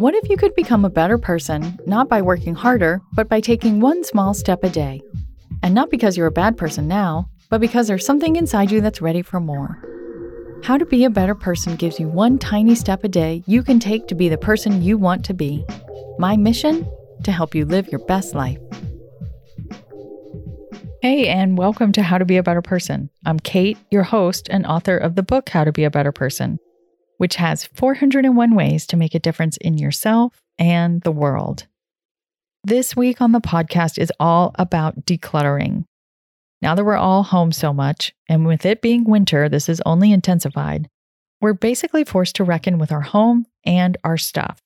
What if you could become a better person, not by working harder, but by taking one small step a day? And not because you're a bad person now, but because there's something inside you that's ready for more. How to Be a Better Person gives you one tiny step a day you can take to be the person you want to be. My mission? To help you live your best life. Hey, and welcome to How to Be a Better Person. I'm Kate, your host and author of the book How to Be a Better Person, which has 401 ways to make a difference in yourself and the world. This week on the podcast is all about decluttering. Now that we're all home so much, and with it being winter, this is only intensified, we're basically forced to reckon with our home and our stuff.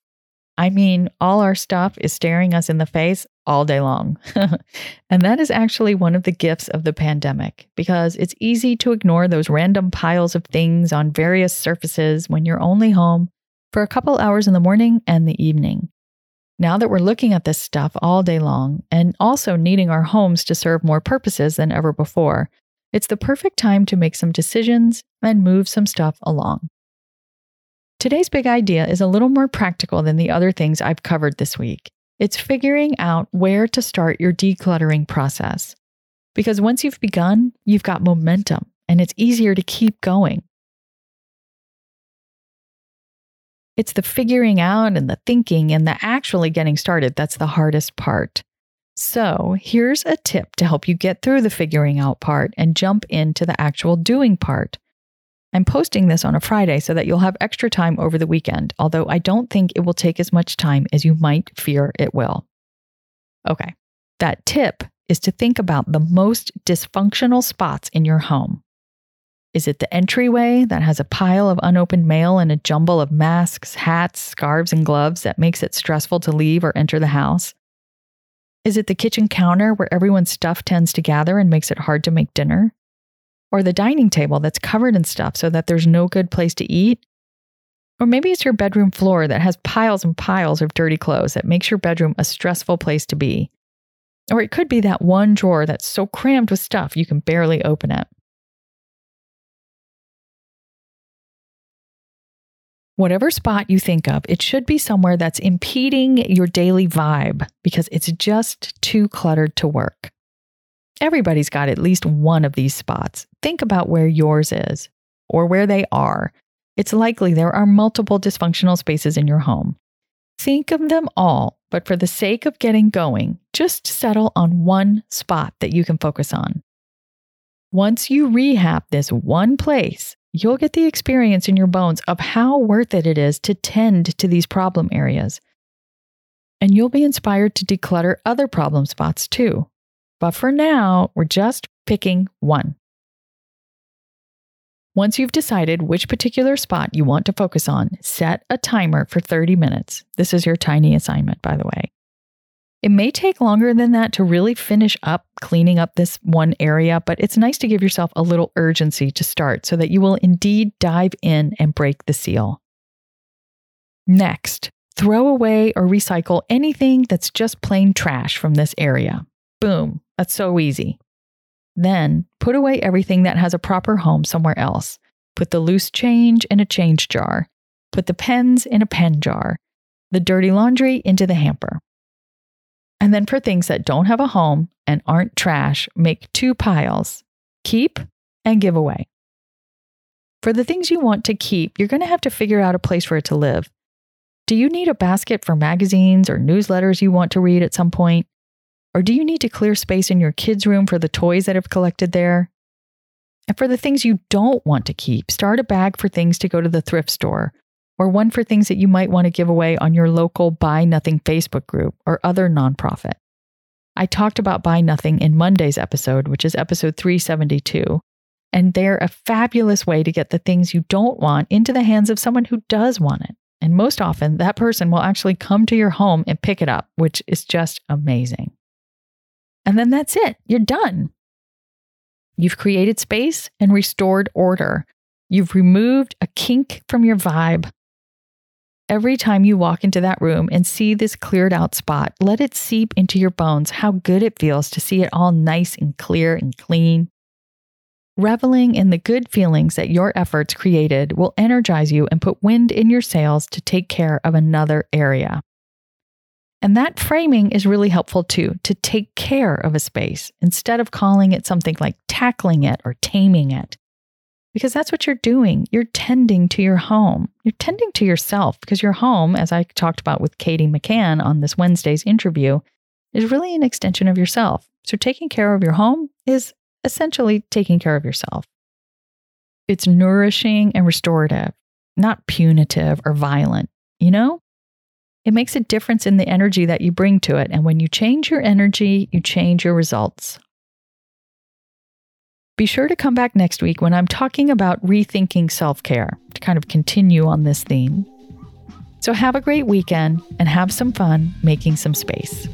I mean, all our stuff is staring us in the face all day long. and that is actually one of the gifts of the pandemic because it's easy to ignore those random piles of things on various surfaces when you're only home for a couple hours in the morning and the evening. Now that we're looking at this stuff all day long and also needing our homes to serve more purposes than ever before, it's the perfect time to make some decisions and move some stuff along. Today's big idea is a little more practical than the other things I've covered this week. It's figuring out where to start your decluttering process. Because once you've begun, you've got momentum and it's easier to keep going. It's the figuring out and the thinking and the actually getting started that's the hardest part. So, here's a tip to help you get through the figuring out part and jump into the actual doing part. I'm posting this on a Friday so that you'll have extra time over the weekend, although I don't think it will take as much time as you might fear it will. Okay, that tip is to think about the most dysfunctional spots in your home. Is it the entryway that has a pile of unopened mail and a jumble of masks, hats, scarves, and gloves that makes it stressful to leave or enter the house? Is it the kitchen counter where everyone's stuff tends to gather and makes it hard to make dinner? Or the dining table that's covered in stuff so that there's no good place to eat? Or maybe it's your bedroom floor that has piles and piles of dirty clothes that makes your bedroom a stressful place to be. Or it could be that one drawer that's so crammed with stuff you can barely open it. Whatever spot you think of, it should be somewhere that's impeding your daily vibe because it's just too cluttered to work. Everybody's got at least one of these spots. Think about where yours is or where they are. It's likely there are multiple dysfunctional spaces in your home. Think of them all, but for the sake of getting going, just settle on one spot that you can focus on. Once you rehab this one place, you'll get the experience in your bones of how worth it it is to tend to these problem areas. And you'll be inspired to declutter other problem spots too. But for now, we're just picking one. Once you've decided which particular spot you want to focus on, set a timer for 30 minutes. This is your tiny assignment, by the way. It may take longer than that to really finish up cleaning up this one area, but it's nice to give yourself a little urgency to start so that you will indeed dive in and break the seal. Next, throw away or recycle anything that's just plain trash from this area. Boom, that's so easy. Then put away everything that has a proper home somewhere else. Put the loose change in a change jar. Put the pens in a pen jar. The dirty laundry into the hamper. And then for things that don't have a home and aren't trash, make two piles keep and give away. For the things you want to keep, you're going to have to figure out a place for it to live. Do you need a basket for magazines or newsletters you want to read at some point? Or do you need to clear space in your kids' room for the toys that have collected there? And for the things you don't want to keep, start a bag for things to go to the thrift store or one for things that you might want to give away on your local Buy Nothing Facebook group or other nonprofit. I talked about Buy Nothing in Monday's episode, which is episode 372, And they're a fabulous way to get the things you don't want into the hands of someone who does want it. And most often, that person will actually come to your home and pick it up, which is just amazing. And then that's it, you're done. You've created space and restored order. You've removed a kink from your vibe. Every time you walk into that room and see this cleared out spot, let it seep into your bones how good it feels to see it all nice and clear and clean. Reveling in the good feelings that your efforts created will energize you and put wind in your sails to take care of another area. And that framing is really helpful too, to take care of a space instead of calling it something like tackling it or taming it. Because that's what you're doing. You're tending to your home. You're tending to yourself because your home, as I talked about with Katie McCann on this Wednesday's interview, is really an extension of yourself. So taking care of your home is essentially taking care of yourself. It's nourishing and restorative, not punitive or violent, you know? It makes a difference in the energy that you bring to it. And when you change your energy, you change your results. Be sure to come back next week when I'm talking about rethinking self care to kind of continue on this theme. So have a great weekend and have some fun making some space.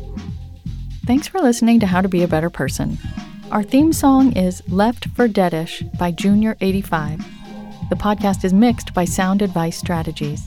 Thanks for listening to How to Be a Better Person. Our theme song is Left for Deadish by Junior85. The podcast is mixed by Sound Advice Strategies.